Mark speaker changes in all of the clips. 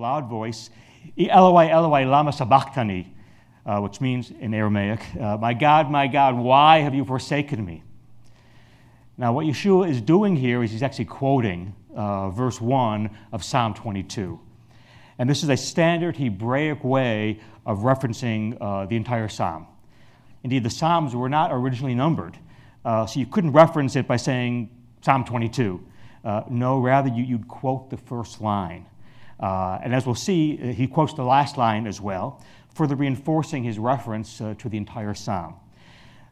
Speaker 1: loud voice, Eloi, Eloi, lama sabachthani, uh, which means in Aramaic, uh, My God, my God, why have you forsaken me? Now, what Yeshua is doing here is he's actually quoting uh, verse 1 of Psalm 22. And this is a standard Hebraic way of referencing uh, the entire psalm. Indeed, the psalms were not originally numbered, uh, so you couldn't reference it by saying Psalm 22. Uh, no, rather, you, would quote the first line. Uh, and as we'll see, uh, he quotes the last line as well, further reinforcing his reference uh, to the entire psalm.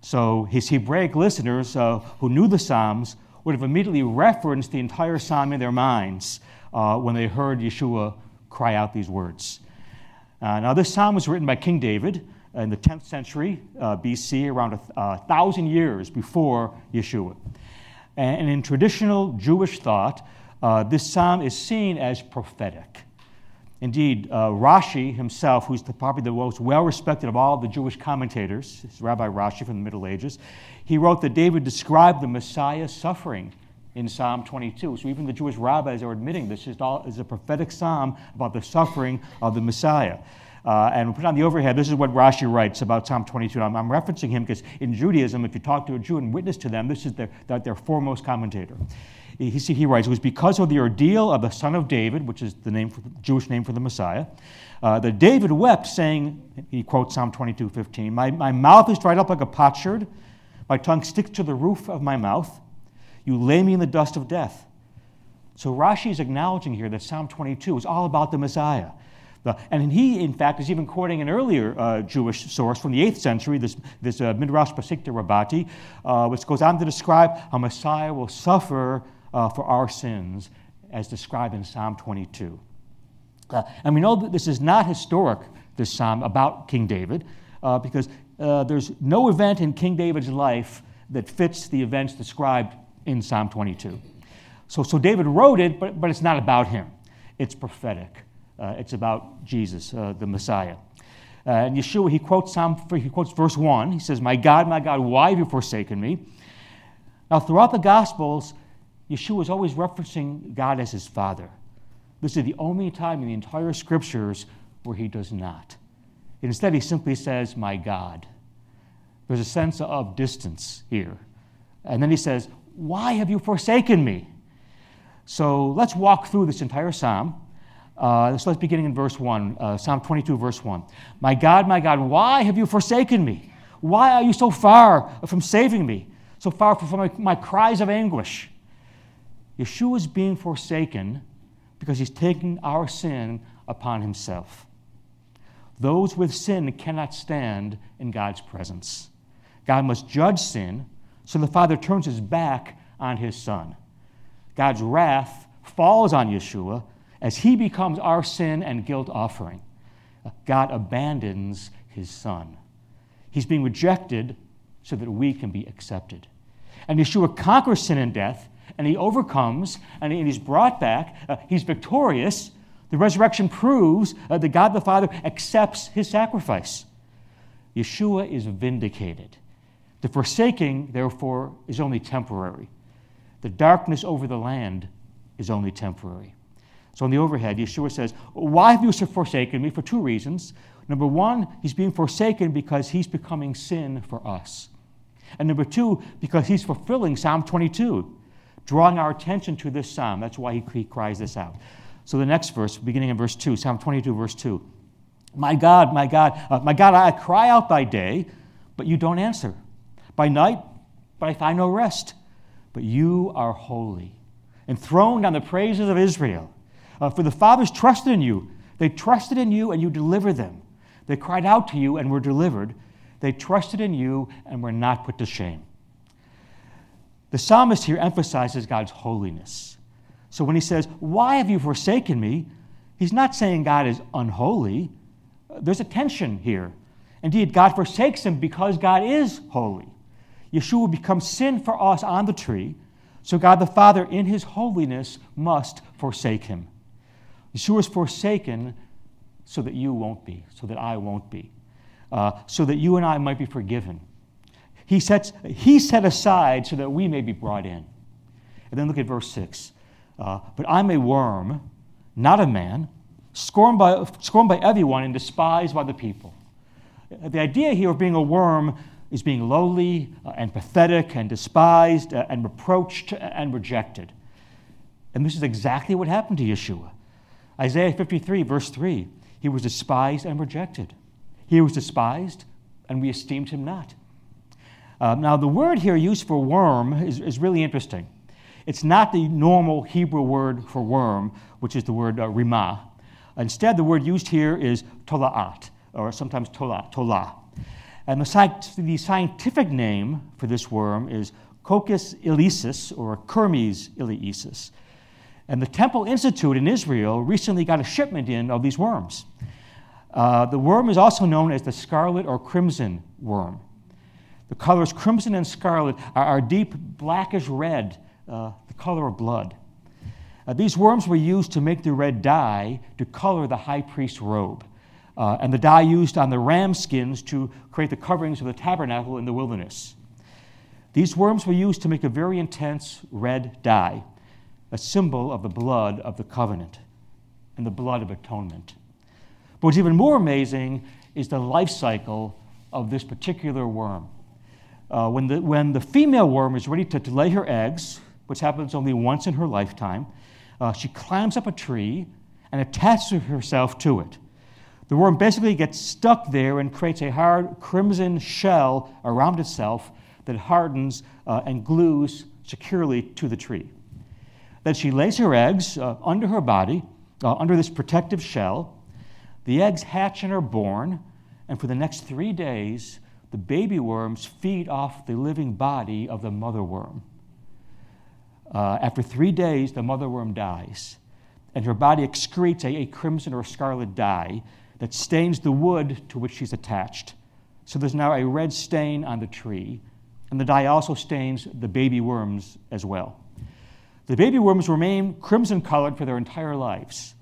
Speaker 1: So his Hebraic listeners uh, who knew the psalms would have immediately referenced the entire psalm in their minds uh, when they heard Yeshua cry out these words. now, this psalm was written by King David in the 10th century BC, around a, a thousand years before Yeshua. And in traditional Jewish thought, uh, this psalm is seen as prophetic. Indeed, uh, Rashi himself, who's the, probably the most well respected of all the Jewish commentators, Rabbi Rashi from the Middle Ages, he wrote that David described the Messiah's suffering in Psalm 22. So even the Jewish rabbis are admitting this is, all, is a prophetic psalm about the suffering of the Messiah. Uh, and we put on the overhead, this is what Rashi writes about Psalm 22. I'm, I'm referencing him because in Judaism, if you talk to a Jew and witness to them, this is their, their, their foremost commentator. He, he writes, it was because of the ordeal of the son of David, which is the name for, Jewish name for the Messiah, uh, that David wept, saying, he quotes Psalm 22, 15, my, my mouth is dried up like a potsherd, my tongue sticks to the roof of my mouth. You lay me in the dust of death. So Rashi is acknowledging here that Psalm 22 is all about the Messiah. And he, in fact, is even quoting an earlier uh, Jewish source from the 8th century, this, this uh, Midrash Pesikta Rabbati, uh, which goes on to describe how Messiah will suffer uh, for our sins, as described in Psalm 22. Uh, and we know that this is not historic, this psalm about King David, uh, because there's no event in King David's life that fits the events described in Psalm 22. So, so David wrote it, but, but it's not about him, it's prophetic. Uh, it's about Jesus, uh, the Messiah. Uh, and Yeshua, he quotes, Psalm, he quotes verse 1. He says, My God, my God, why have you forsaken me? Now, throughout the Gospels, Yeshua is always referencing God as his Father. This is the only time in the entire Scriptures where he does not. Instead, he simply says, My God. There's a sense of distance here. And then he says, Why have you forsaken me? So let's walk through this entire psalm. Uh, so let's begin in verse 1, uh, Psalm 22, verse 1. My God, my God, why have you forsaken me? Why are you so far from saving me? So far from my, my cries of anguish? Yeshua is being forsaken because he's taking our sin upon himself. Those with sin cannot stand in God's presence. God must judge sin, so the Father turns his back on his Son. God's wrath falls on Yeshua as he becomes our sin and guilt offering, God abandons his son. He's being rejected so that we can be accepted. And Yeshua conquers sin and death, and he overcomes, and he's brought back. Uh, he's victorious. The resurrection proves uh, that God the Father accepts his sacrifice. Yeshua is vindicated. The forsaking, therefore, is only temporary. The darkness over the land is only temporary. So on the overhead, Yeshua says, Why have you forsaken me? For two reasons. Number one, he's being forsaken because he's becoming sin for us. And number two, because he's fulfilling Psalm 22, drawing our attention to this psalm. That's why he, he cries this out. So the next verse, beginning in verse 2, Psalm 22, verse 2. My God, my God, uh, my God, I cry out by day, but you don't answer. By night, but I find no rest. But you are holy, enthroned on the praises of Israel. Uh, for the fathers trusted in you. They trusted in you and you delivered them. They cried out to you and were delivered. They trusted in you and were not put to shame. The psalmist here emphasizes God's holiness. So when he says, Why have you forsaken me? he's not saying God is unholy. There's a tension here. Indeed, God forsakes him because God is holy. Yeshua becomes sin for us on the tree, so God the Father, in his holiness, must forsake him. Yeshua is forsaken so that you won't be, so that I won't be, uh, so that you and I might be forgiven. He, sets, he set aside so that we may be brought in. And then look at verse 6. Uh, but I'm a worm, not a man, scorned by, scorned by everyone and despised by the people. The idea here of being a worm is being lowly uh, and pathetic and despised uh, and reproached and rejected. And this is exactly what happened to Yeshua. Isaiah 53, verse 3 He was despised and rejected. He was despised, and we esteemed him not. Uh, now, the word here used for worm is, is really interesting. It's not the normal Hebrew word for worm, which is the word uh, rimah. Instead, the word used here is tola'at, or sometimes tola, tola. And the, the scientific name for this worm is Coccus ilicis, or Kermes ilicis. And the Temple Institute in Israel recently got a shipment in of these worms. Uh, the worm is also known as the scarlet or crimson worm. The colors crimson and scarlet are, are deep blackish red, uh, the color of blood. Uh, these worms were used to make the red dye to color the high priest's robe, uh, and the dye used on the ram skins to create the coverings of the tabernacle in the wilderness. These worms were used to make a very intense red dye, a symbol of the blood of the covenant and the blood of atonement. But what's even more amazing is the life cycle of this particular worm. Uh, when, the, when the female worm is ready to, to, lay her eggs, which happens only once in her lifetime, uh, she climbs up a tree and attaches herself to it. The worm basically gets stuck there and creates a hard crimson shell around itself that hardens uh, and glues securely to the tree. Then she lays her eggs uh, under her body, uh, under this protective shell. The eggs hatch and are born, and for the next three days, the baby worms feed off the living body of the mother worm. Uh, after three days, the mother worm dies, and her body excretes a, a, crimson or scarlet dye that stains the wood to which she's attached. So there's now a red stain on the tree, and the dye also stains the baby worms as well. The baby worms remain crimson colored for their entire lives.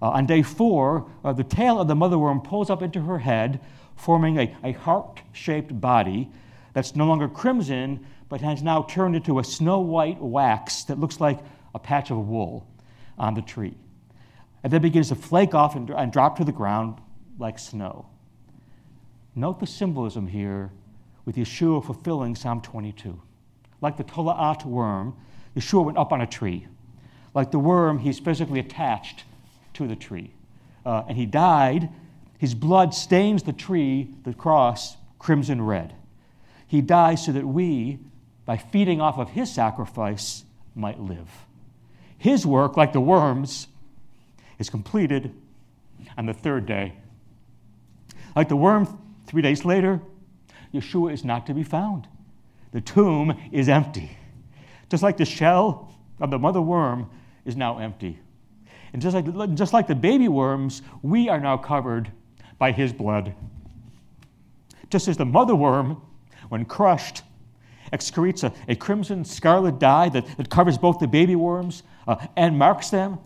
Speaker 1: Uh, on day four, uh, the tail of the mother worm pulls up into her head, forming a, a heart shaped body that's no longer crimson, but has now turned into a snow white wax that looks like a patch of wool on the tree. And then begins to flake off and, and drop to the ground like snow. Note the symbolism here with Yeshua fulfilling Psalm 22. Like the Tola'at worm, Yeshua went up on a tree. Like the worm, he's physically attached to the tree. Uh, and he died his blood stains the tree, the cross, crimson red. He dies so that we, by feeding off of his sacrifice, might live. His work, like the worms, is completed on the third day. Like the worm, three days later, Yeshua is not to be found. The tomb is empty. Just like the shell of the mother worm is now empty. And just like, just like the baby worms, we are now covered by his blood. Just as the mother worm, when crushed, excretes a, a crimson scarlet dye that, that covers both the baby worms uh, and marks them,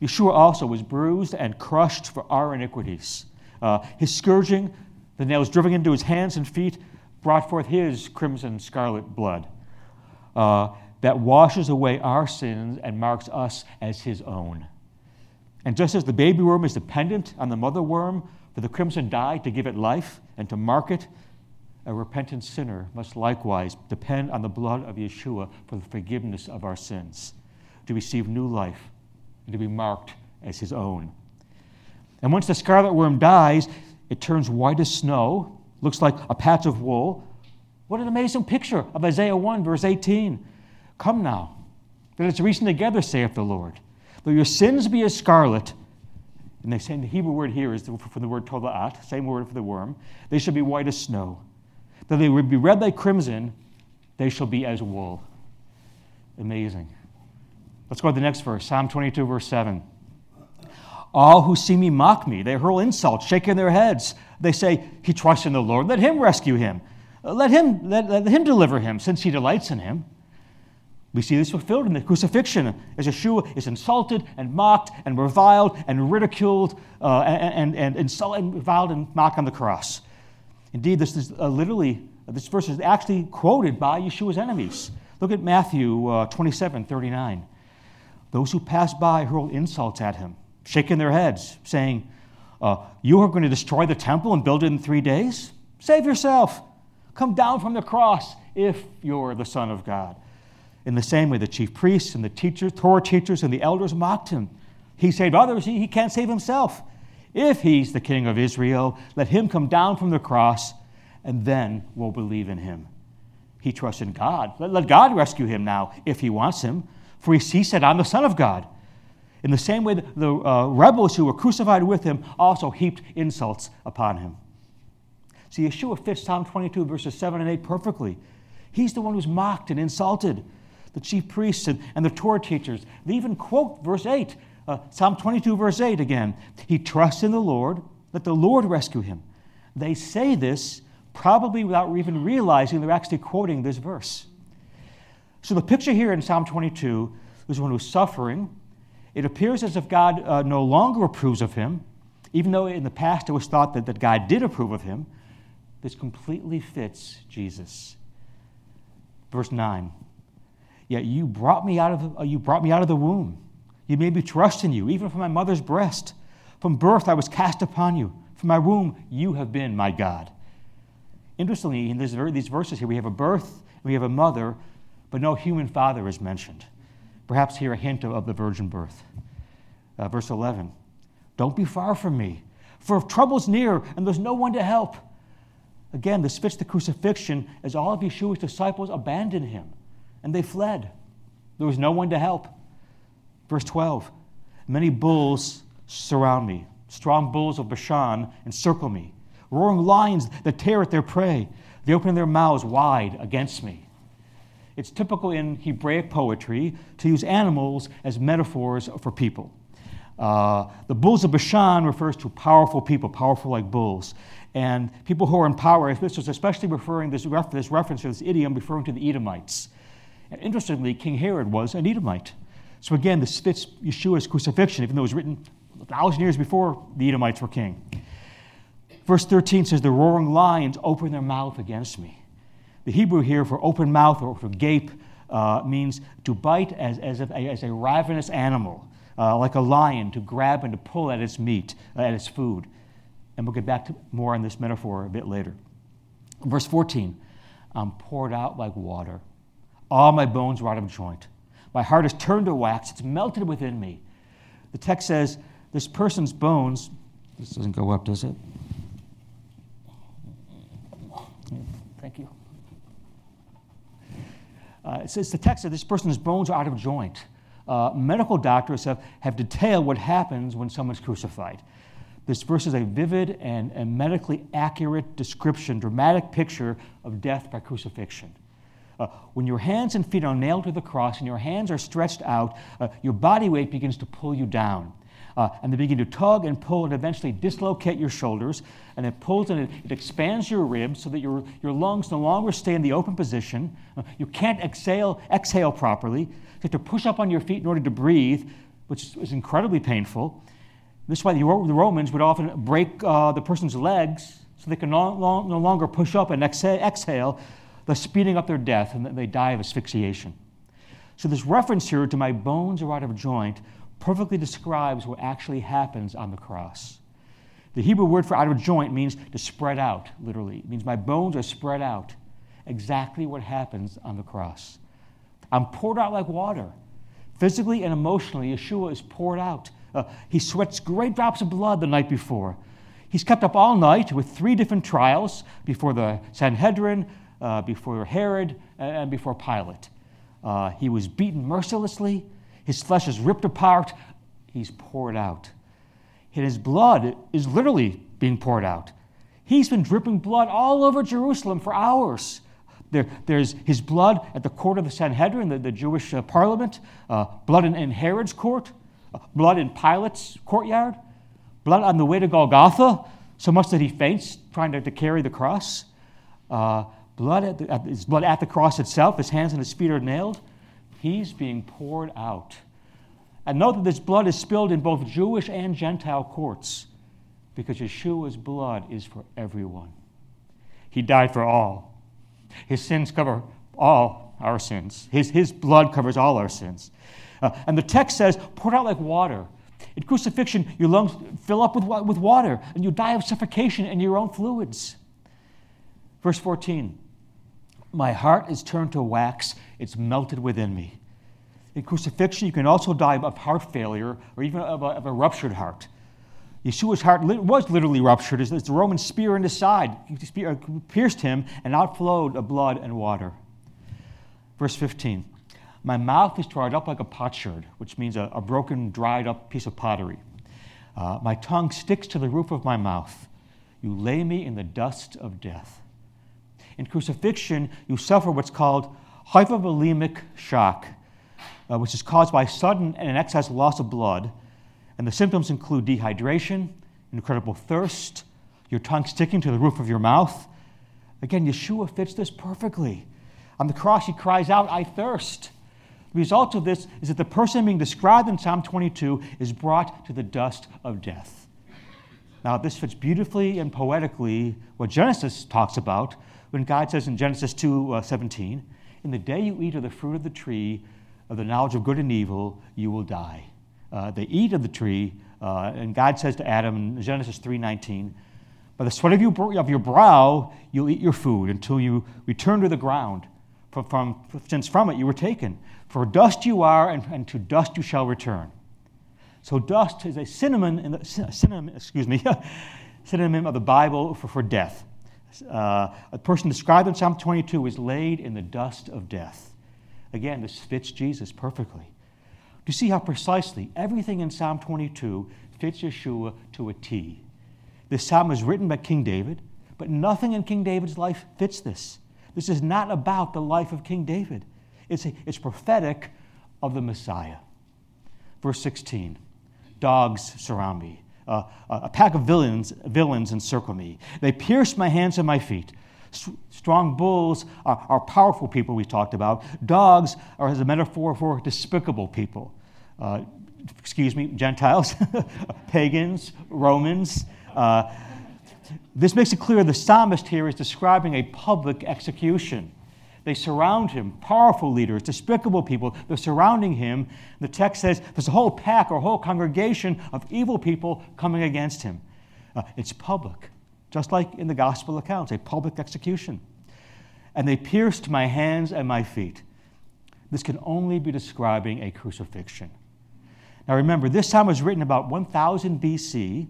Speaker 1: Yeshua also was bruised and crushed for our iniquities. Uh, his scourging, the nails driven into his hands and feet, brought forth his crimson scarlet blood uh, that washes away our sins and marks us as his own. And just as the baby worm is dependent on the mother worm for the crimson dye to give it life and to mark it, a repentant sinner must likewise depend on the blood of Yeshua for the forgiveness of our sins, to receive new life, and to be marked as his own. And once the scarlet worm dies, it turns white as snow, looks like a patch of wool. What an amazing picture of Isaiah 1, verse 18. Come now, let us reason together, saith the Lord. Though your sins be as scarlet, and they say the Hebrew word here is for the word tola'at, same word for the worm. They shall be white as snow. Though they would be red like crimson, they shall be as wool. Amazing. Let's go to the next verse, Psalm 22, verse 7. All who see me mock me. They hurl insults, shaking their heads. They say, He trusts in the Lord. Let him rescue him. Let him, let, let him deliver him, since he delights in him. We see this fulfilled in the crucifixion as Yeshua is insulted and mocked and reviled and ridiculed uh, and, and, and, insulted and reviled and mocked on the cross. Indeed, this is uh, literally, uh, this verse is actually quoted by Yeshua's enemies. Look at Matthew uh, 27 39. Those who passed by hurled insults at him. shaking their heads, saying, uh, You are going to destroy the temple and build it in three days? Save yourself. Come down from the cross if you're the Son of God. In the same way, the chief priests and the teachers, Torah teachers and the elders mocked him. He saved others, he, can't save himself. If he's the king of Israel, let him come down from the cross, and then we'll believe in him. He trusts in God. Let, God rescue him now if he wants him, for he, he said, I'm the Son of God. In the same way, the, the uh, rebels who were crucified with him also heaped insults upon him. See, Yeshua fits Psalm 22, verses 7 and 8 perfectly. He's the one who's mocked and insulted. The chief priests and, and the Torah teachers, they even quote verse 8, uh, Psalm 22, verse 8 again. He trusts in the Lord, let the Lord rescue him. They say this probably without even realizing they're actually quoting this verse. So the picture here in Psalm 22 is one who's suffering. It appears as if God uh, no longer approves of him, even though in the past it was thought that, that God did approve of him. This completely fits Jesus. Verse 9. Yet you brought me out of, uh, you brought me out of the womb. You made me trust in you, even from my mother's breast. From birth I was cast upon you. From my womb you have been my God. Interestingly, in this, these verses here, we have a birth, we have a mother, but no human father is mentioned. Perhaps here a hint of, of the virgin birth. Uh, verse 11 Don't be far from me, for if trouble's near and there's no one to help. Again, this fits the crucifixion as all of Yeshua's disciples abandon him and they fled. There was no one to help. Verse 12 Many bulls surround me, strong bulls of Bashan encircle me, roaring lions that tear at their prey. They open their mouths wide against me. It's typical in Hebraic poetry to use animals as metaphors for people. Uh, the bulls of Bashan refers to powerful people, powerful like bulls. And people who are in power, this was especially referring, this, ref, this reference to this idiom referring to the Edomites. And interestingly, King Herod was an Edomite. So again, this fits Yeshua's crucifixion, even though it was written a thousand years before the Edomites were king. Verse 13 says, The roaring lions open their mouth against me. The Hebrew here for open mouth or for gape uh, means to bite as, as, as a ravenous animal, uh, like a lion, to grab and to pull at its meat, uh, at its food. And we'll get back to more on this metaphor a bit later. Verse 14, I'm poured out like water. All my bones are out of joint. My heart is turned to wax, it's melted within me. The text says, This person's bones, this doesn't go up, does it? Thank you. Uh, it says the text says this person's bones are out of joint. Uh, medical doctors have, have detailed what happens when someone's crucified. This verse is a vivid and, and medically accurate description, dramatic picture of death by crucifixion. Uh, when your hands and feet are nailed to the cross and your hands are stretched out, uh, your body weight begins to pull you down. Uh, and they begin to tug and pull and eventually dislocate your shoulders. And it pulls and it, it expands your ribs so that your, your lungs no longer stay in the open position. Uh, you can't exhale, exhale properly. You have to push up on your feet in order to breathe, which is incredibly painful. This is why the, the Romans would often break uh, the person's legs so they can no, no longer push up and exhale thus speeding up their death, and they die of asphyxiation. So, this reference here to my bones are out of joint perfectly describes what actually happens on the cross. The Hebrew word for out of joint means to spread out, literally. It means my bones are spread out. Exactly what happens on the cross. I'm poured out like water. Physically and emotionally, Yeshua is poured out. Uh, he sweats great drops of blood the night before. He's kept up all night with three different trials before the Sanhedrin, uh, before Herod, and before Pilate. Uh, he was beaten mercilessly. His flesh is ripped apart. He's poured out. And his blood is literally being poured out. He's been dripping blood all over Jerusalem for hours. There, there's his blood at the court of the Sanhedrin, the, the Jewish uh, parliament, uh, blood in, in, Herod's court, uh, blood in Pilate's courtyard, blood on the way to Golgotha, so much that he faints trying to, to carry the cross. Blood at, the, at his blood at the cross itself, his hands and his feet are nailed. He's being poured out. And note that this blood is spilled in both Jewish and Gentile courts because Yeshua's blood is for everyone. He died for all. His sins cover all our sins. His, his blood covers all our sins. Uh, and the text says, poured out like water. In crucifixion, your lungs fill up with, with water and you die of suffocation in your own fluids. Verse 14 My heart is turned to wax, it's melted within me. In crucifixion, you can also die of heart failure or even of a, of a ruptured heart. Yeshua's heart was literally ruptured as the Roman spear in his side uh, pierced him and outflowed of blood and water. Verse 15 My mouth is dried up like a potsherd, which means a, a broken, dried up piece of pottery. Uh, my tongue sticks to the roof of my mouth. You lay me in the dust of death. In crucifixion, you suffer what's called hypovolemic shock, uh, which is caused by sudden and an excess loss of blood and the symptoms include dehydration, incredible thirst, your tongue sticking to the roof of your mouth. Again, Yeshua fits this perfectly. On the cross, he cries out, I thirst. The result of this is that the person being described in Psalm 22 is brought to the dust of death. Now, this fits beautifully and poetically what Genesis talks about when God says in Genesis 2 uh, 17, In the day you eat of the fruit of the tree of the knowledge of good and evil, you will die uh, they eat of the tree, uh, and God says to Adam in Genesis 3:19, "By the sweat of your, of your brow you'll eat your food until you return to the ground, from, from, since from it you were taken. For dust you are, and, and to dust you shall return." So dust is a synonym, the, synonym excuse me, synonym of the Bible for, for death. Uh, a person described in Psalm 22 is laid in the dust of death. Again, this fits Jesus perfectly Do you see how precisely everything in Psalm 22 fits Yeshua to a T. This psalm was written by King David, but nothing in King David's life fits this. This is not about the life of King David, it's, it's prophetic of the Messiah. Verse 16 Dogs surround me. Uh, a pack of villains, villains encircle me. They pierce my hands and my feet. Strong bulls are, are, powerful people, we talked about. Dogs are as a metaphor for despicable people. Uh, excuse me, Gentiles, pagans, Romans. Uh, this makes it clear the psalmist here is describing a public execution. They surround him, powerful leaders, despicable people. They're surrounding him. The text says there's a whole pack or a whole congregation of evil people coming against him. Uh, it's public just like in the gospel accounts, a public execution. And they pierced my hands and my feet. This can only be describing a crucifixion. Now remember, this psalm was written about 1000 BC,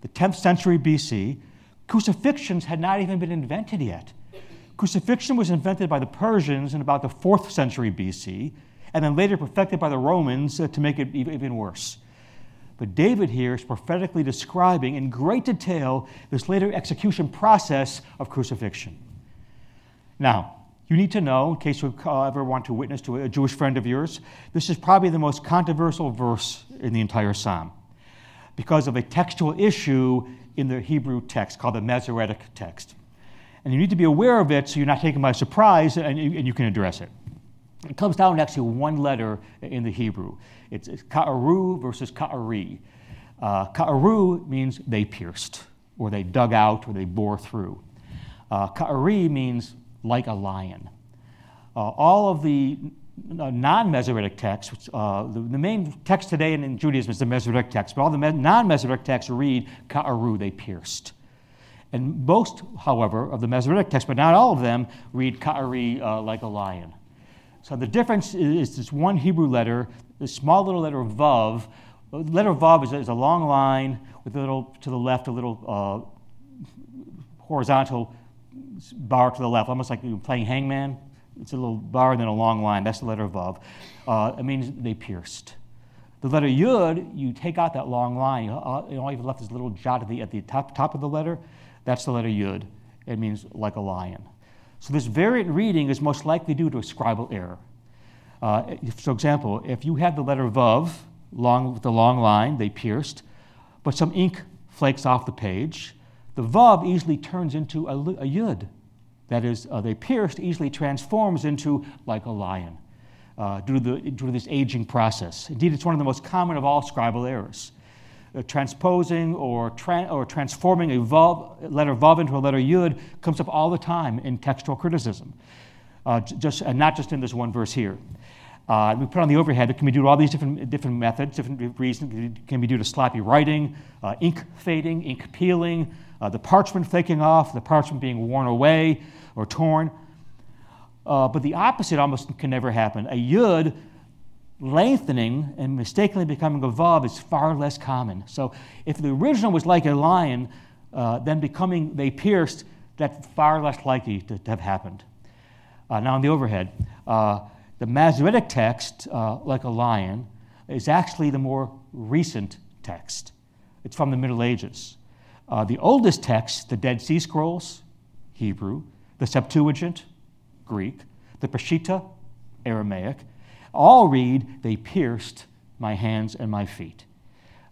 Speaker 1: the 10th century BC. Crucifixions had not even been invented yet. Crucifixion was invented by the Persians in about the 4th century BC, and then later perfected by the Romans uh, to make it even worse. But David here is prophetically describing in great detail this later execution process of crucifixion. Now, you need to know, in case you ever want to witness to a Jewish friend of yours, this is probably the most controversial verse in the entire psalm because of a textual issue in the Hebrew text called the Masoretic text. And you need to be aware of it so you're not taken by surprise and you, and you can address it. It comes down to actually one letter in the Hebrew. It's, it's ka'aru versus ka'ari. Uh, ka'aru means they pierced, or they dug out, or they bore through. Uh, ka'ari means like a lion. Uh, all of the uh, non-Masoretic texts, uh, the, the, main text today in, in, Judaism is the Masoretic text, but all the non-Masoretic texts read ka'aru, they pierced. And most, however, of the Masoretic texts, but not all of them, read ka'ari uh, like a lion. So the difference is this one Hebrew letter, this small little letter Vav. The letter Vav is, is, a long line with a little to the left, a little uh, horizontal bar to the left, almost like you're playing hangman. It's a little bar and then a long line. That's the letter Vav. Uh, it means they pierced. The letter Yud, you take out that long line. Uh, you all you've left is a little jot at the, at the top, top of the letter. That's the letter Yud. It means like a lion. So this variant reading is most likely due to a scribal error. Uh, for example, if you have the letter Vav, long, with the long line, they pierced, but some ink flakes off the page, the Vav easily turns into a, a Yud. That is, uh, they pierced easily transforms into like a lion uh, due, to the, due to this aging process. Indeed, it's one of the most common of all scribal errors. Uh, transposing or, tra- or transforming a vav, letter vav into a letter yud comes up all the time in textual criticism, uh, just, and not just in this one verse here. Uh, we put on the overhead. It can be due to all these different, different methods, different reasons. It can be due to sloppy writing, uh, ink fading, ink peeling, uh, the parchment flaking off, the parchment being worn away or torn. Uh, but the opposite almost can never happen. A yud lengthening and mistakenly becoming a vav is far less common. So if the original was like a lion, uh, then becoming they pierced, that's far less likely to, to have happened. Uh, now on the overhead, uh, the Masoretic text, uh, like a lion, is actually the more recent text. It's from the Middle Ages. Uh, the oldest text, the Dead Sea Scrolls, Hebrew, the Septuagint, Greek, the Peshitta, Aramaic, all read, They pierced my hands and my feet.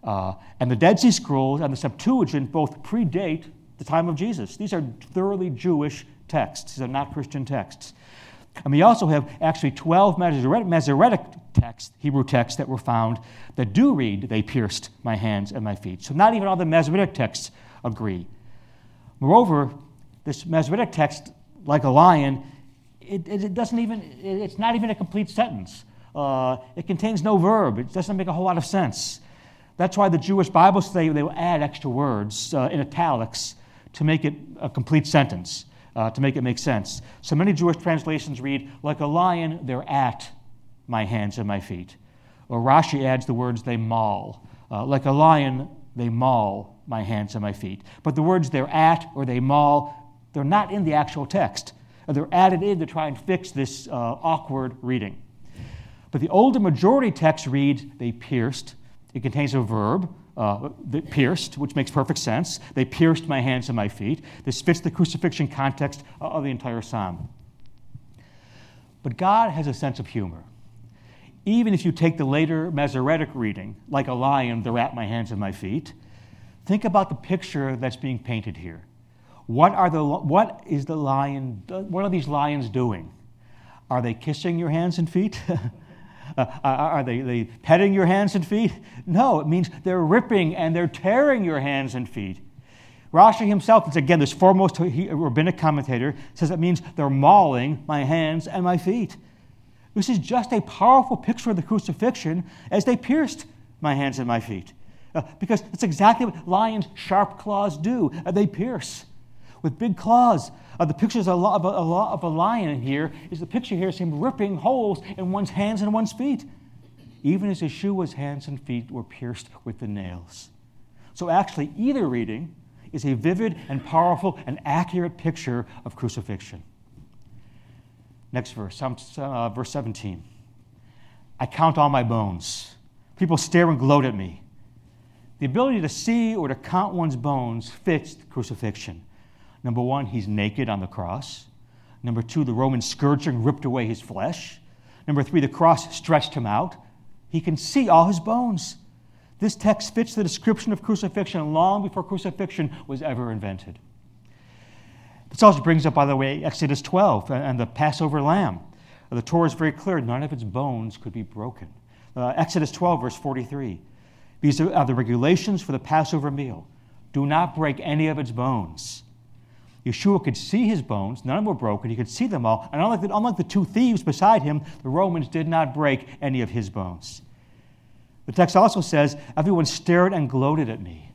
Speaker 1: Uh, and the Dead Sea Scrolls and the Septuagint both predate the time of Jesus. These are thoroughly Jewish texts, these are not Christian texts. And we also have actually 12 Masoretic texts, Hebrew texts, that were found that do read, They pierced my hands and my feet. So not even all the Masoretic texts agree. Moreover, this Masoretic text, like a lion, it, it, doesn't even, it's not even a complete sentence. Uh, it contains no verb. It doesn't make a whole lot of sense. That's why the Jewish Bibles say they will add extra words uh, in italics to make it a complete sentence, uh, to make it make sense. So many Jewish translations read, like a lion, they're at my hands and my feet. Or Rashi adds the words, they maul. Uh, like a lion, they maul my hands and my feet. But the words they're at or they maul, they're not in the actual text. They're added in to try and fix this uh, awkward reading. But the older majority text reads, they pierced. It contains a verb, uh, pierced, which makes perfect sense. They pierced my hands and my feet. This fits the crucifixion context of the entire psalm. But God has a sense of humor. Even if you take the later Masoretic reading, like a lion, they're at my hands and my feet, think about the picture that's being painted here. What, are the, what is the lion, what are these lions doing? Are they kissing your hands and feet? Uh, are they, they petting your hands and feet? No, it means they're ripping and they're tearing your hands and feet. Rashi himself, is again this foremost rabbinic commentator, says it means they're mauling my hands and my feet. This is just a powerful picture of the crucifixion as they pierced my hands and my feet. Uh, because that's exactly what lions' sharp claws do. Uh, they pierce with big claws. Uh, the picture of a, of, a, of a lion here is the picture here is him ripping holes in one's hands and one's feet, even as Yeshua's hands and feet were pierced with the nails. So, actually, either reading is a vivid and powerful and accurate picture of crucifixion. Next verse, uh, verse 17. I count all my bones. People stare and gloat at me. The ability to see or to count one's bones fits crucifixion. Number one, he's naked on the cross. Number two, the Roman scourging ripped away his flesh. Number three, the cross stretched him out. He can see all his bones. This text fits the description of crucifixion long before crucifixion was ever invented. This also brings up, by the way, Exodus 12 and the Passover lamb. The Torah is very clear none of its bones could be broken. Uh, Exodus 12, verse 43. These are the regulations for the Passover meal. Do not break any of its bones. Yeshua could see his bones, none were broken, he could see them all. And unlike the, unlike the two thieves beside him, the Romans did not break any of his bones. The text also says, Everyone stared and gloated at me.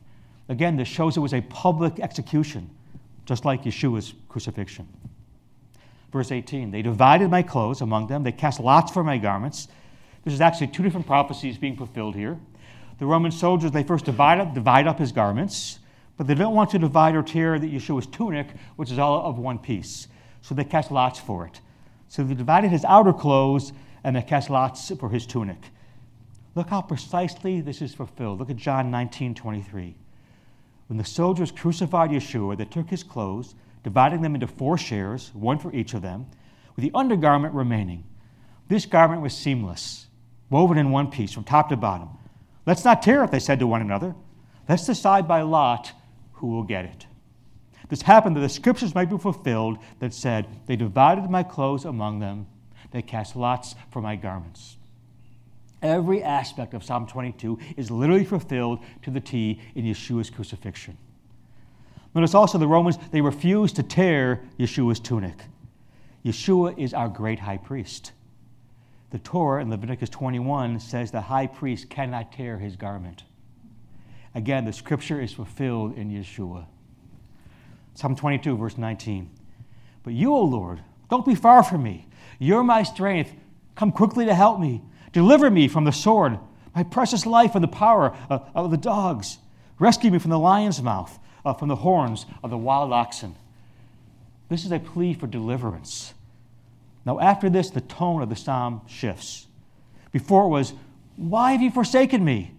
Speaker 1: Again, this shows it was a public execution, just like Yeshua's crucifixion. Verse 18 They divided my clothes among them, they cast lots for my garments. This is actually two different prophecies being fulfilled here. The Roman soldiers, they first divide up, divide up his garments. But they don't want to divide or tear the Yeshua's tunic, which is all of one piece. So they cast lots for it. So they divided his outer clothes and they cast lots for his tunic. Look how precisely this is fulfilled. Look at John 19 23. When the soldiers crucified Yeshua, they took his clothes, dividing them into four shares, one for each of them, with the undergarment remaining. This garment was seamless, woven in one piece from top to bottom. Let's not tear it, they said to one another. Let's decide by lot who will get it. This happened that the scriptures might be fulfilled that said, They divided my clothes among them, they cast lots for my garments. Every aspect of Psalm 22 is literally fulfilled to the T in Yeshua's crucifixion. Notice also the Romans, they refused to tear Yeshua's tunic. Yeshua is our great high priest. The Torah in Leviticus 21 says the high priest cannot tear his garment. Again, the scripture is fulfilled in Yeshua. Psalm 22, verse 19. But you, O Lord, don't be far from me. You're my strength. Come quickly to help me. Deliver me from the sword, my precious life from the power of, of the dogs. Rescue me from the lion's mouth, uh, from the horns of the wild oxen. This is a plea for deliverance. Now, after this, the tone of the psalm shifts. Before it was, Why have you forsaken me?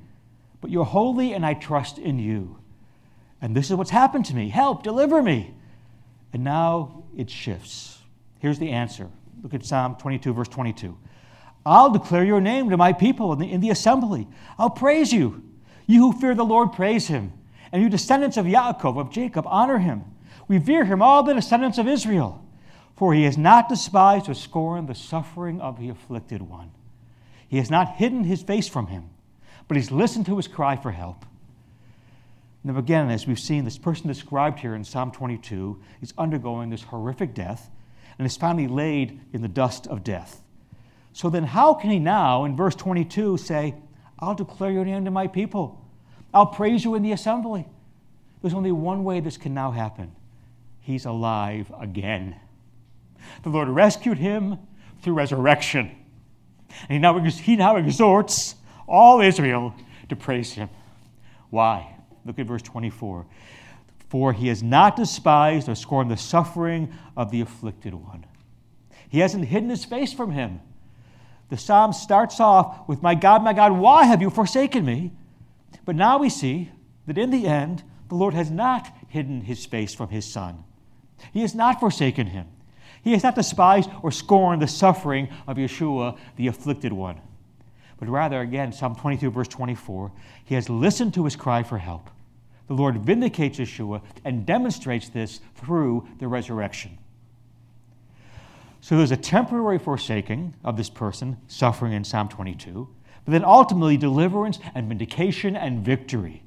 Speaker 1: But you're holy, and I trust in you. And this is what's happened to me. Help, deliver me. And now it shifts. Here's the answer. Look at Psalm 22, verse 22. I'll declare your name to my people in the, in the assembly. I'll praise you. You who fear the Lord, praise him. And you descendants of Yaakov, of Jacob, honor him. We Revere him, all the descendants of Israel. For he has not despised or scorned the suffering of the afflicted one. He has not hidden his face from him, but he's listened to his cry for help. Now, again, as we've seen, this person described here in Psalm 22 is undergoing this horrific death and is finally laid in the dust of death. So then, how can he now, in verse 22, say, I'll declare your name to my people? I'll praise you in the assembly. There's only one way this can now happen he's alive again. The Lord rescued him through resurrection. And he now, he now exhorts all Israel to praise him. Why? Look at verse 24. For he has not despised or scorned the suffering of the afflicted one. He hasn't hidden his face from him. The psalm starts off with, My God, my God, why have you forsaken me? But now we see that in the end, the Lord has not hidden his face from his son. He has not forsaken him. He has not despised or scorned the suffering of Yeshua, the afflicted one. But rather, again, Psalm 22, verse 24, he has listened to his cry for help. The Lord vindicates Yeshua and demonstrates this through the resurrection. So there's a temporary forsaking of this person suffering in Psalm 22, but then ultimately deliverance and vindication and victory.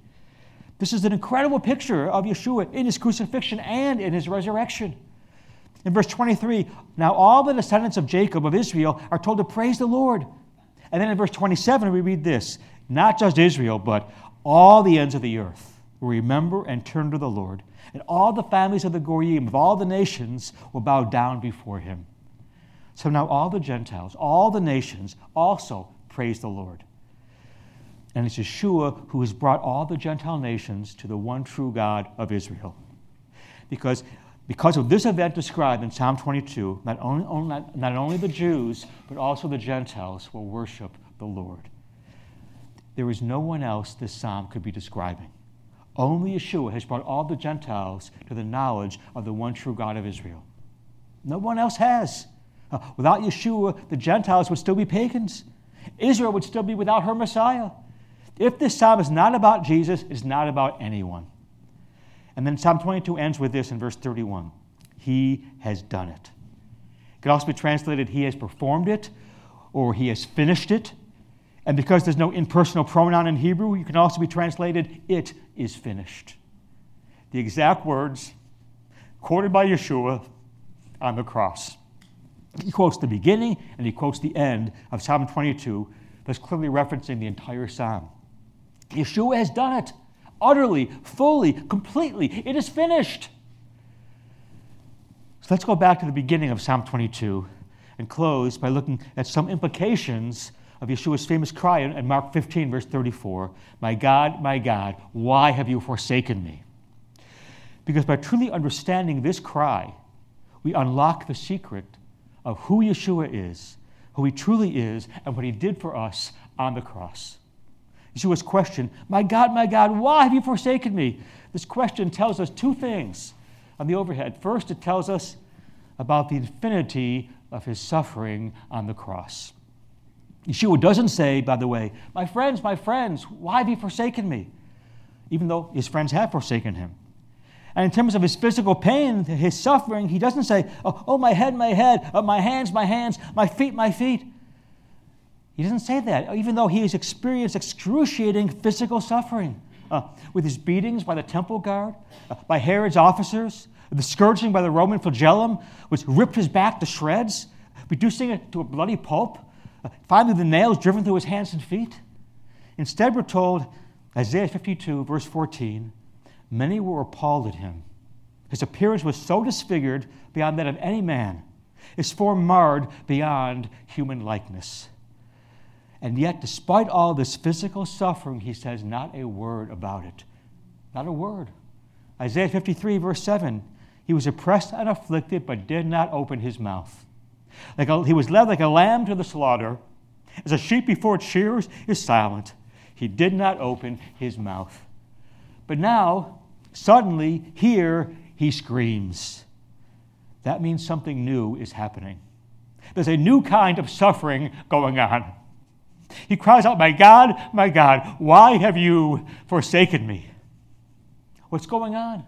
Speaker 1: This is an incredible picture of Yeshua in his crucifixion and in his resurrection. In verse 23, now all the descendants of Jacob of Israel are told to praise the Lord. And then in verse 27, we read this not just Israel, but all the ends of the earth will remember and turn to the Lord, and all the families of the Goyim, of all the nations, will bow down before him. So now all the Gentiles, all the nations also praise the Lord. And it's Yeshua who has brought all the Gentile nations to the one true God of Israel. Because because of this event described in Psalm 22, not only, not, not only the Jews, but also the Gentiles will worship the Lord. There is no one else this psalm could be describing. Only Yeshua has brought all the Gentiles to the knowledge of the one true God of Israel. No one else has. Uh, without Yeshua, the Gentiles would still be pagans. Israel would still be without her Messiah. If this psalm is not about Jesus, it's not about anyone. And then Psalm 22 ends with this in verse 31 He has done it. It could also be translated, He has performed it, or He has finished it. And because there's no impersonal pronoun in Hebrew, you can also be translated, It is finished. The exact words quoted by Yeshua on the cross. He quotes the beginning and he quotes the end of Psalm 22, that's clearly referencing the entire psalm. Yeshua has done it utterly, fully, completely. It is finished. So let's go back to the beginning of Psalm 22 and close by looking at some implications of Yeshua's famous cry in Mark 15, verse 34 My God, my God, why have you forsaken me? Because by truly understanding this cry, we unlock the secret of who Yeshua is, who he truly is, and what he did for us on the cross. Yeshua's question, My God, my God, why have you forsaken me? This question tells us two things on the overhead. First, it tells us about the infinity of his suffering on the cross. Yeshua doesn't say, by the way, My friends, my friends, why have you forsaken me? Even though his friends have forsaken him. And in terms of his physical pain, his suffering, he doesn't say, Oh, oh my head, my head, oh, my hands, my hands, my feet, my feet. He doesn't say that, even though he has experienced excruciating physical suffering uh, with his beatings by the temple guard, uh, by Herod's officers, the scourging by the Roman flagellum, which ripped his back to shreds, reducing it to a bloody pulp, Uh, finally, the nails driven through his hands and feet. Instead, we're told, Isaiah 52, verse 14, many were appalled at him. His appearance was so disfigured beyond that of any man, his form marred beyond human likeness. And yet, despite all this physical suffering, he says not a word about it. Not a word. Isaiah 53, verse 7 He was oppressed and afflicted, but did not open his mouth. Like a, he was led like a lamb to the slaughter. As a sheep before its shearers is silent, he did not open his mouth. But now, suddenly, here he screams. That means something new is happening. There's a new kind of suffering going on. He cries out, My God, my God, why have you forsaken me? What's going on?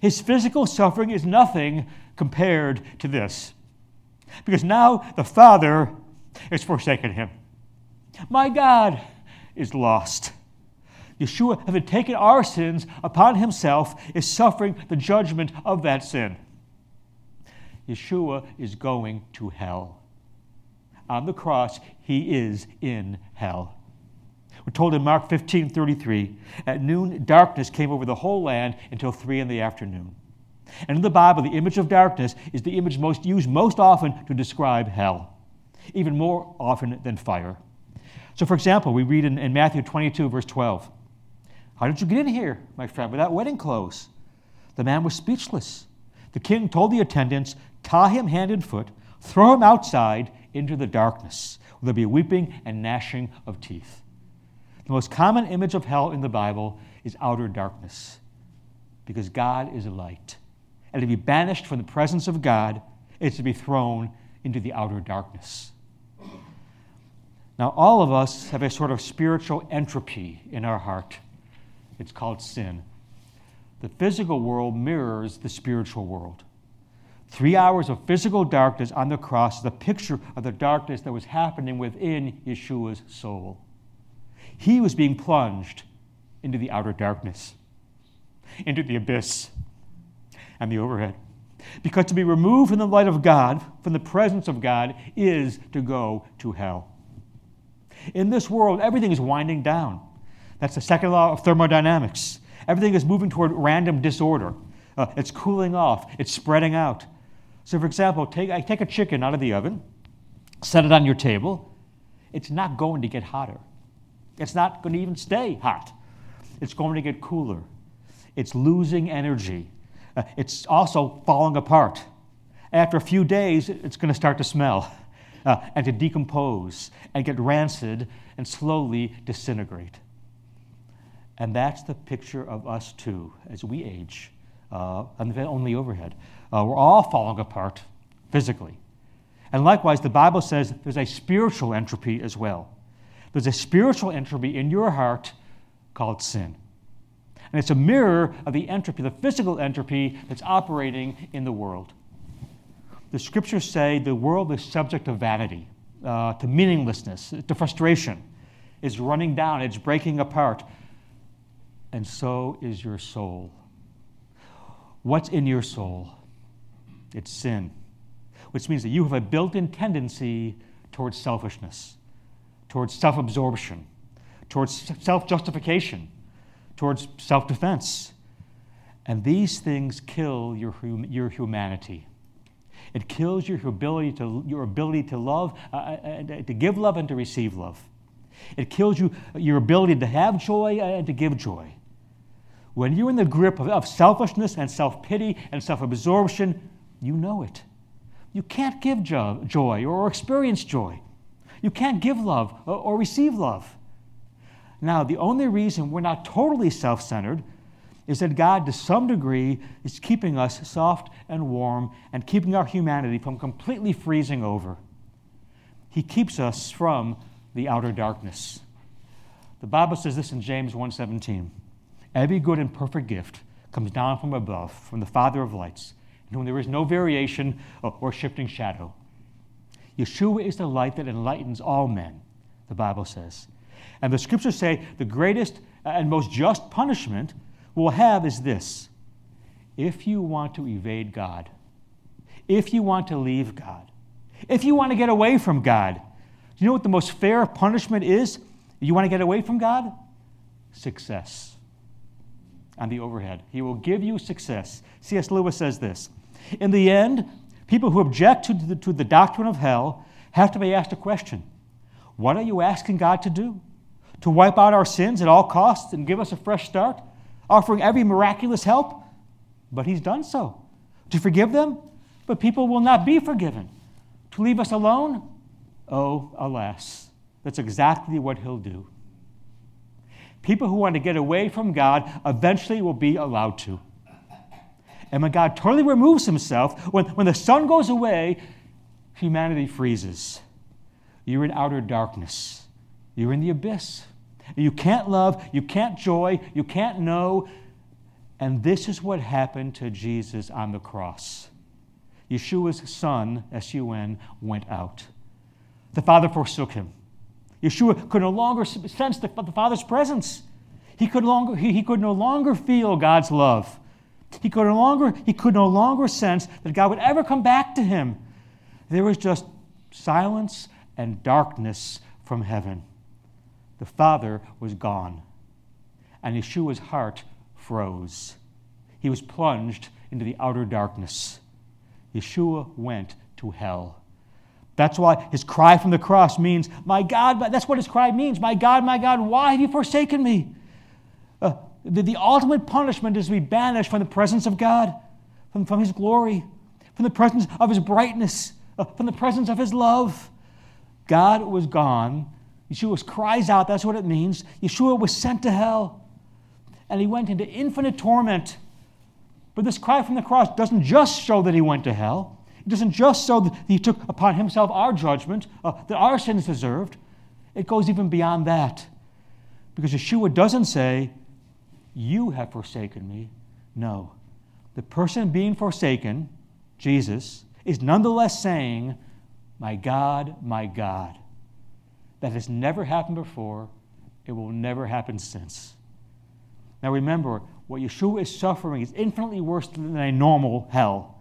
Speaker 1: His physical suffering is nothing compared to this. Because now the Father has forsaken him. My God is lost. Yeshua, having taken our sins upon himself, is suffering the judgment of that sin. Yeshua is going to hell. On the cross, he is in hell. We're told in Mark 15 33, at noon, darkness came over the whole land until 3 in the afternoon. And in the Bible, the image of darkness is the image most used most often to describe hell, even more often than fire. So, for example, we read in, in Matthew 22, verse 12 How did you get in here, my friend, without wedding clothes? The man was speechless. The king told the attendants, Tie him hand and foot, throw him outside into the darkness, there'll be weeping and gnashing of teeth. The most common image of hell in the Bible is outer darkness, because God is a light and to be banished from the presence of God is to be thrown into the outer darkness. Now, all of us have a sort of spiritual entropy in our heart. It's called sin. The physical world mirrors the spiritual world. Three hours of physical darkness on the cross is a picture of the darkness that was happening within Yeshua's soul. He was being plunged into the outer darkness, into the abyss and the overhead. Because to be removed from the light of God, from the presence of God, is to go to hell. In this world, everything is winding down. That's the second law of thermodynamics. Everything is moving toward random disorder. Uh, it's cooling off, it's spreading out. So, for example, take, I take a chicken out of the oven, set it on your table. It's not going to get hotter. It's not going to even stay hot. It's going to get cooler. It's losing energy. Uh, it's also falling apart. After a few days, it's going to start to smell uh, and to decompose and get rancid and slowly disintegrate. And that's the picture of us too as we age uh, on the only overhead. Uh, we're all falling apart physically. And likewise, the Bible says there's a spiritual entropy as well. There's a spiritual entropy in your heart called sin. And it's a mirror of the entropy, the physical entropy that's operating in the world. The scriptures say the world is subject to vanity, uh, to meaninglessness, to frustration. It's running down, it's breaking apart. And so is your soul. What's in your soul? It's sin, which means that you have a built in tendency towards selfishness, towards self absorption, towards self justification towards self defense. And these things kill your, hum- your humanity. It kills your ability to, your ability to love, uh, uh, uh, to give love and to receive love. It kills you, your ability to have joy and to give joy. When you're in the grip of, of selfishness and self pity and self absorption, you know it. You can't give jo- joy or experience joy. You can't give love or, or receive love. Now, the only reason we're not totally self centered is that God, to some degree, is keeping us soft and warm and keeping our humanity from completely freezing over. He keeps us from the outer darkness. The Bible says this in James 1:17. Every good and perfect gift comes down from above, from the Father of lights, in whom there is no variation or shifting shadow. Yeshua is the light that enlightens all men, the Bible says. And the scriptures say the greatest and most just punishment we'll have is this if you want to evade God, if you want to leave God, if you want to get away from God, do you know what the most fair punishment is? You want to get away from God? Success. On the overhead. He will give you success. C.S. Lewis says this In the end, people who object to the, to the doctrine of hell have to be asked a question What are you asking God to do? To wipe out our sins at all costs and give us a fresh start, offering every miraculous help? But He's done so. To forgive them? But people will not be forgiven. To leave us alone? Oh, alas. That's exactly what He'll do. People who want to get away from God eventually will be allowed to. And when God totally removes himself, when, when the sun goes away, humanity freezes. You're in outer darkness. You're in the abyss. You can't love, you can't joy, you can't know. And this is what happened to Jesus on the cross. Yeshua's son, S U N, went out. The Father forsook him. Yeshua could no longer sense the, the Father's presence. He could, longer, he, he could no longer feel God's love. He could, no longer, he could no longer sense that God would ever come back to him. There was just silence and darkness from heaven. The Father was gone, and Yeshua's heart froze. He was plunged into the outer darkness. Yeshua went to hell. That's why his cry from the cross means, My God, that's what his cry means. My God, my God, why have you forsaken me? Uh, the, the ultimate punishment is to be banished from the presence of God, from, from his glory, from the presence of his brightness, uh, from the presence of his love. God was gone. Yeshua cries out, that's what it means. Yeshua was sent to hell, and he went into infinite torment. But this cry from the cross doesn't just show that he went to hell. It doesn't just show that he took upon himself our judgment, uh, that our sins deserved. It goes even beyond that. Because Yeshua doesn't say, you have forsaken me. No. The person being forsaken, Jesus, is nonetheless saying, My God, my God. That has never happened before. It will never happen since. Now remember, what Yeshua is suffering is infinitely worse than a normal hell.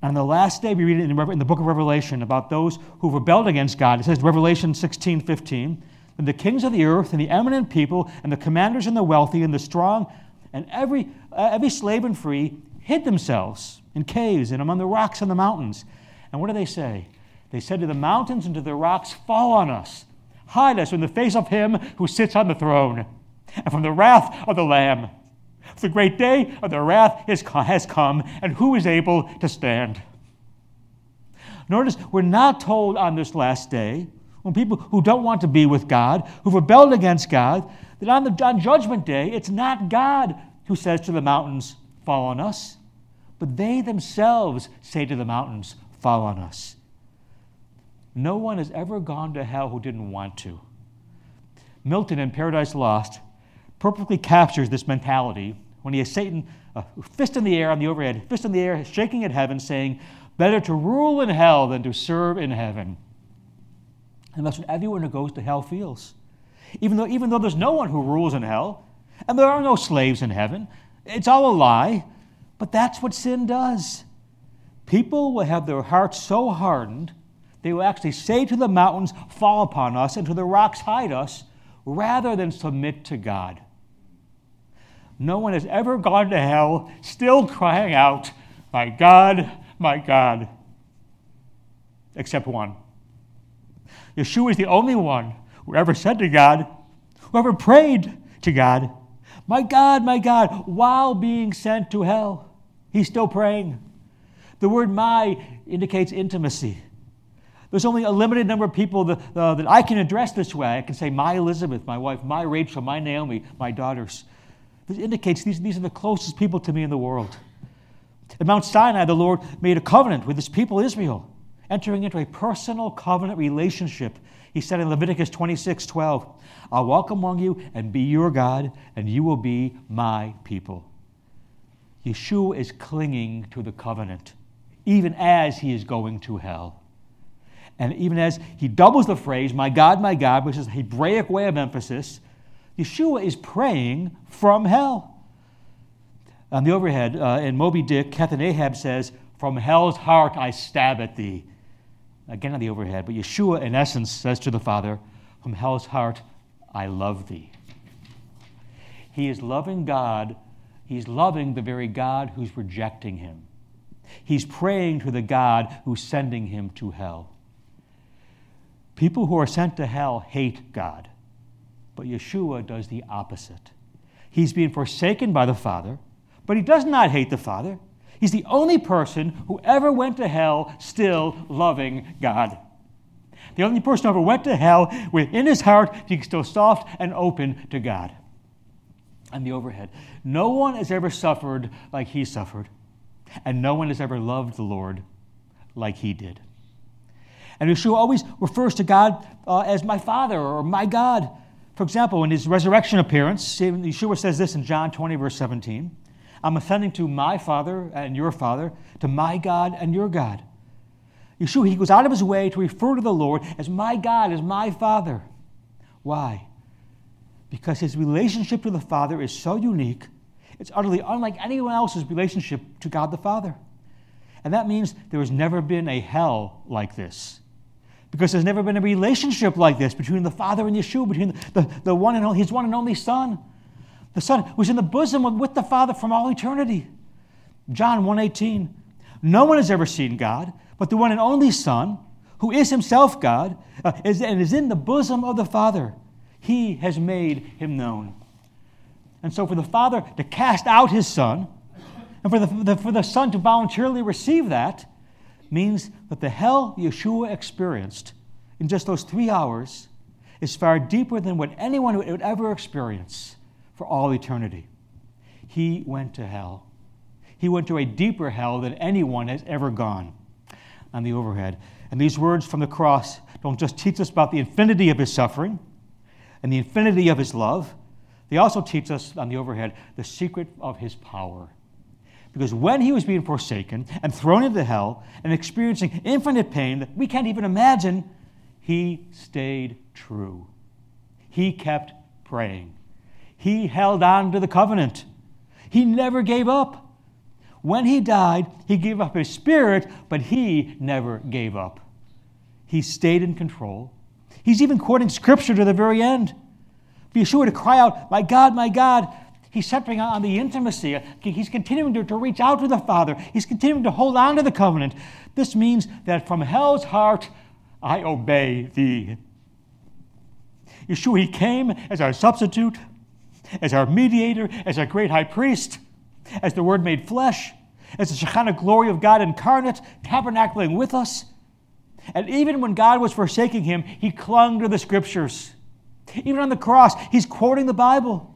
Speaker 1: And on the last day, we read it in the book of Revelation about those who rebelled against God. It says, Revelation 16 15, and the kings of the earth and the eminent people and the commanders and the wealthy and the strong and every, uh, every slave and free hid themselves in caves and among the rocks and the mountains. And what do they say? They said to the mountains and to the rocks, Fall on us, hide us from the face of him who sits on the throne, and from the wrath of the Lamb. For the great day of the wrath has come, and who is able to stand? Notice we're not told on this last day people who don't want to be with God, who've rebelled against God, that on, the, on Judgment Day, it's not God who says to the mountains, Fall on us, but they themselves say to the mountains, Fall on us. No one has ever gone to hell who didn't want to. Milton in Paradise Lost perfectly captures this mentality when he has Satan, a fist in the air on the overhead, fist in the air, shaking at heaven, saying, Better to rule in hell than to serve in heaven. And that's what everyone who goes to hell feels. Even though, even though there's no one who rules in hell, and there are no slaves in heaven, it's all a lie, but that's what sin does. People will have their hearts so hardened, they will actually say to the mountains, Fall upon us, and to the rocks, Hide us, rather than submit to God. No one has ever gone to hell still crying out, My God, my God, except one. Yeshua is the only one who ever said to God, who ever prayed to God, My God, my God, while being sent to hell. He's still praying. The word my indicates intimacy. There's only a limited number of people that, uh, that I can address this way. I can say, My Elizabeth, my wife, my Rachel, my Naomi, my daughters. This indicates these, these are the closest people to me in the world. At Mount Sinai, the Lord made a covenant with his people Israel entering into a personal covenant relationship. He said in Leviticus 26 12, I'll walk among you and be your God, and you will be my people. Yeshua is clinging to the covenant, even as he is going to hell. And even as he doubles the phrase, my God, my God, which is a Hebraic way of emphasis, Yeshua is praying from hell. On the overhead, uh, in Moby Dick, Captain Ahab says, From hell's heart I stab at thee. Again on the overhead, but Yeshua, in essence, says to the Father, From hell's heart, I love thee. He is loving God. He's loving the very God who's rejecting him. He's praying to the God who's sending him to hell. People who are sent to hell hate God, but Yeshua does the opposite. He's being forsaken by the Father, but he does not hate the Father. He's the only person who ever went to hell still loving God. The only person who ever went to hell with in his heart being still soft and open to God. And the overhead. No one has ever suffered like he suffered, and no one has ever loved the Lord like he did. And Yeshua always refers to God uh, as my Father or my God. For example, in his resurrection appearance, Yeshua says this in John 20, verse 17 I'm ascending to my Father and your Father, to my God and your God. Yeshua, he goes out of his way to refer to the Lord as my God, as my Father. Why? Because his relationship to the Father is so unique, it's utterly unlike anyone else's relationship to God the Father. And that means there has never been a hell like this. Because there's never been a relationship like this between the Father and Yeshua, between the, the, the one and only, his one and only Son. The Son was in the bosom with the Father from all eternity. John 1:18. No one has ever seen God, but the one and only Son, who is himself God, uh, is, and is in the bosom of the Father. He has made him known. And so, for the Father to cast out his Son, and for the, the, for the Son to voluntarily receive that, means that the hell Yeshua experienced in just those three hours is far deeper than what anyone would ever experience for all eternity. He went to hell. He went to a deeper hell than anyone has ever gone on the overhead. And these words from the cross don't just teach us about the infinity of his suffering and the infinity of his love, they also teach us on the overhead the secret of his power. Because when he was being forsaken and thrown into hell and experiencing infinite pain that we can't even imagine, he stayed true. He kept praying. He held on to the covenant. He never gave up. When he died, he gave up his spirit, but he never gave up. He stayed in control. He's even quoting scripture to the very end. For Yeshua to cry out, My God, my God, he's centering on the intimacy. He's continuing to, to reach out to the Father. He's continuing to hold on to the covenant. This means that from hell's heart, I obey thee. Yeshua, he came as our substitute as our mediator, as our great high priest, as the Word made flesh, as the Shekinah glory of God incarnate, tabernacling with us. And even when God was forsaking him, he clung to the scriptures. Even on the cross, he's quoting the Bible.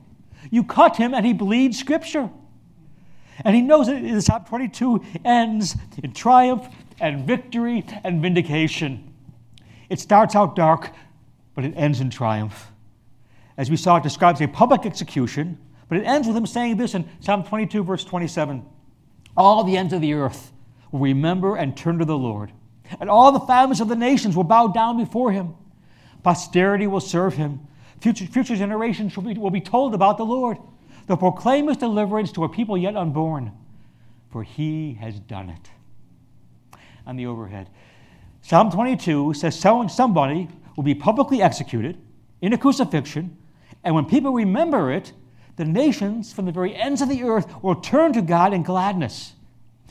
Speaker 1: You cut him and he bleeds scripture. And he knows that the Psalm 22 ends in triumph and victory and vindication. It starts out dark, but it ends in triumph as we saw, it describes a public execution, but it ends with him saying this in Psalm 22, verse 27 All the ends of the earth will remember and turn to the Lord, and all the families of the nations will bow down before him. Posterity will serve him. Future, future generations will be, will be told about the Lord. They'll proclaim his deliverance to a people yet unborn, for he has done it. On the overhead, Psalm 22 says somebody will be publicly executed in a crucifixion and when people remember it, the nations from the very ends of the earth will turn to God in gladness.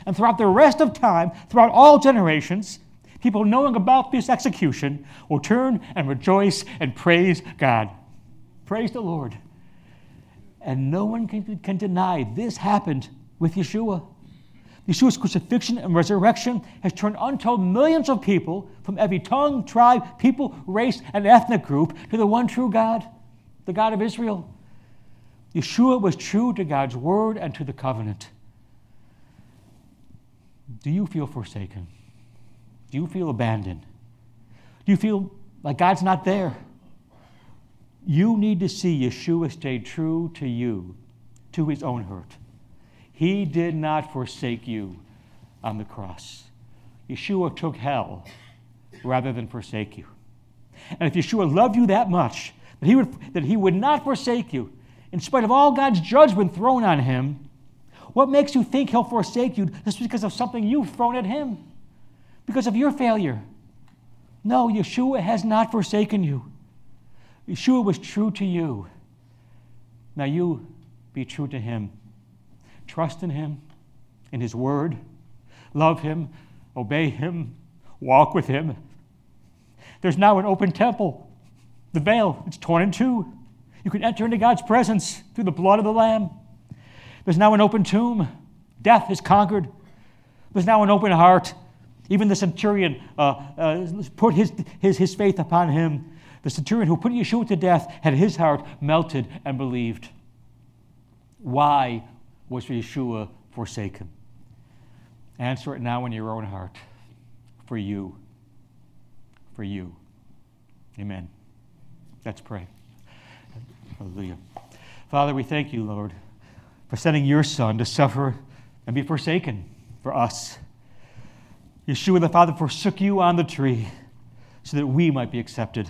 Speaker 1: And throughout the rest of time, throughout all generations, people knowing about this execution will turn and rejoice and praise God. Praise the Lord. And no one can, can deny this happened with Yeshua. Yeshua's crucifixion and resurrection has turned untold millions of people from every tongue, tribe, people, race, and ethnic group to the one true God the God of Israel. Yeshua was true to God's word and to the covenant. Do you feel forsaken? Do you feel abandoned? Do you feel like God's not there? You need to see Yeshua stay true to you, to his own hurt. He did not forsake you on the cross. Yeshua took hell rather than forsake you. And if Yeshua loved you that much, that he would, that he would not forsake you, in spite of all God's judgment thrown on him, what makes you think he'll forsake you just because of something you've thrown at him? Because of your failure, No, Yeshua has not forsaken you. Yeshua was true to you. Now you be true to him. Trust in him, in his word. Love him, obey him, walk with him. There's now an open temple. The veil, it's torn in two. You can enter into God's presence through the blood of the Lamb. There's now an open tomb. Death is conquered. There's now an open heart. Even the centurion uh, uh, put his, his, his faith upon him. The centurion who put Yeshua to death had his heart melted and believed. Why was Yeshua forsaken? Answer it now in your own heart. For you. For you. Amen. Let's pray. Hallelujah. Father, we thank you, Lord, for sending your Son to suffer and be forsaken for us. Yeshua the Father forsook you on the tree so that we might be accepted.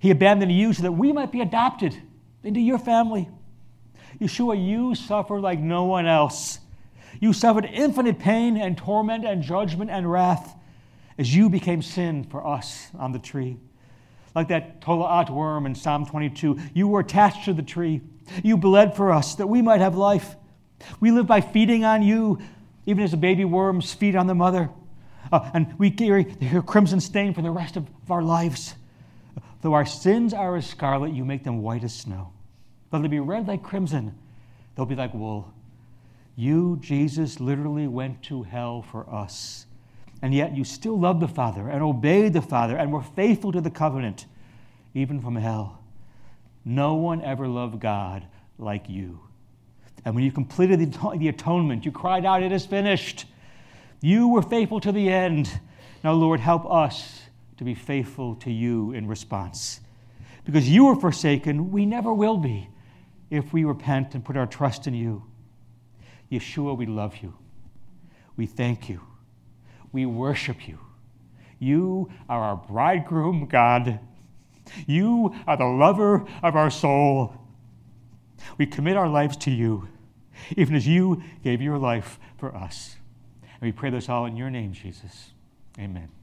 Speaker 1: He abandoned you so that we might be adopted into your family. Yeshua, you suffered like no one else. You suffered infinite pain and torment and judgment and wrath as you became sin for us on the tree. Like that tola'at worm in Psalm 22, you were attached to the tree. You bled for us that we might have life. We live by feeding on you, even as the baby worms feed on the mother. Uh, and we carry the crimson stain for the rest of, of our lives. Though our sins are as scarlet, you make them white as snow. Though they be red like crimson, they'll be like wool. You, Jesus, literally went to hell for us. And yet you still loved the Father and obeyed the Father and were faithful to the covenant, even from hell. No one ever loved God like you. And when you completed the, the atonement, you cried out, It is finished. You were faithful to the end. Now, Lord, help us to be faithful to you in response. Because you were forsaken, we never will be if we repent and put our trust in you. Yeshua, we love you. We thank you. We worship you. You are our bridegroom, God. You are the lover of our soul. We commit our lives to you, even as you gave your life for us. And we pray this all in your name, Jesus. Amen.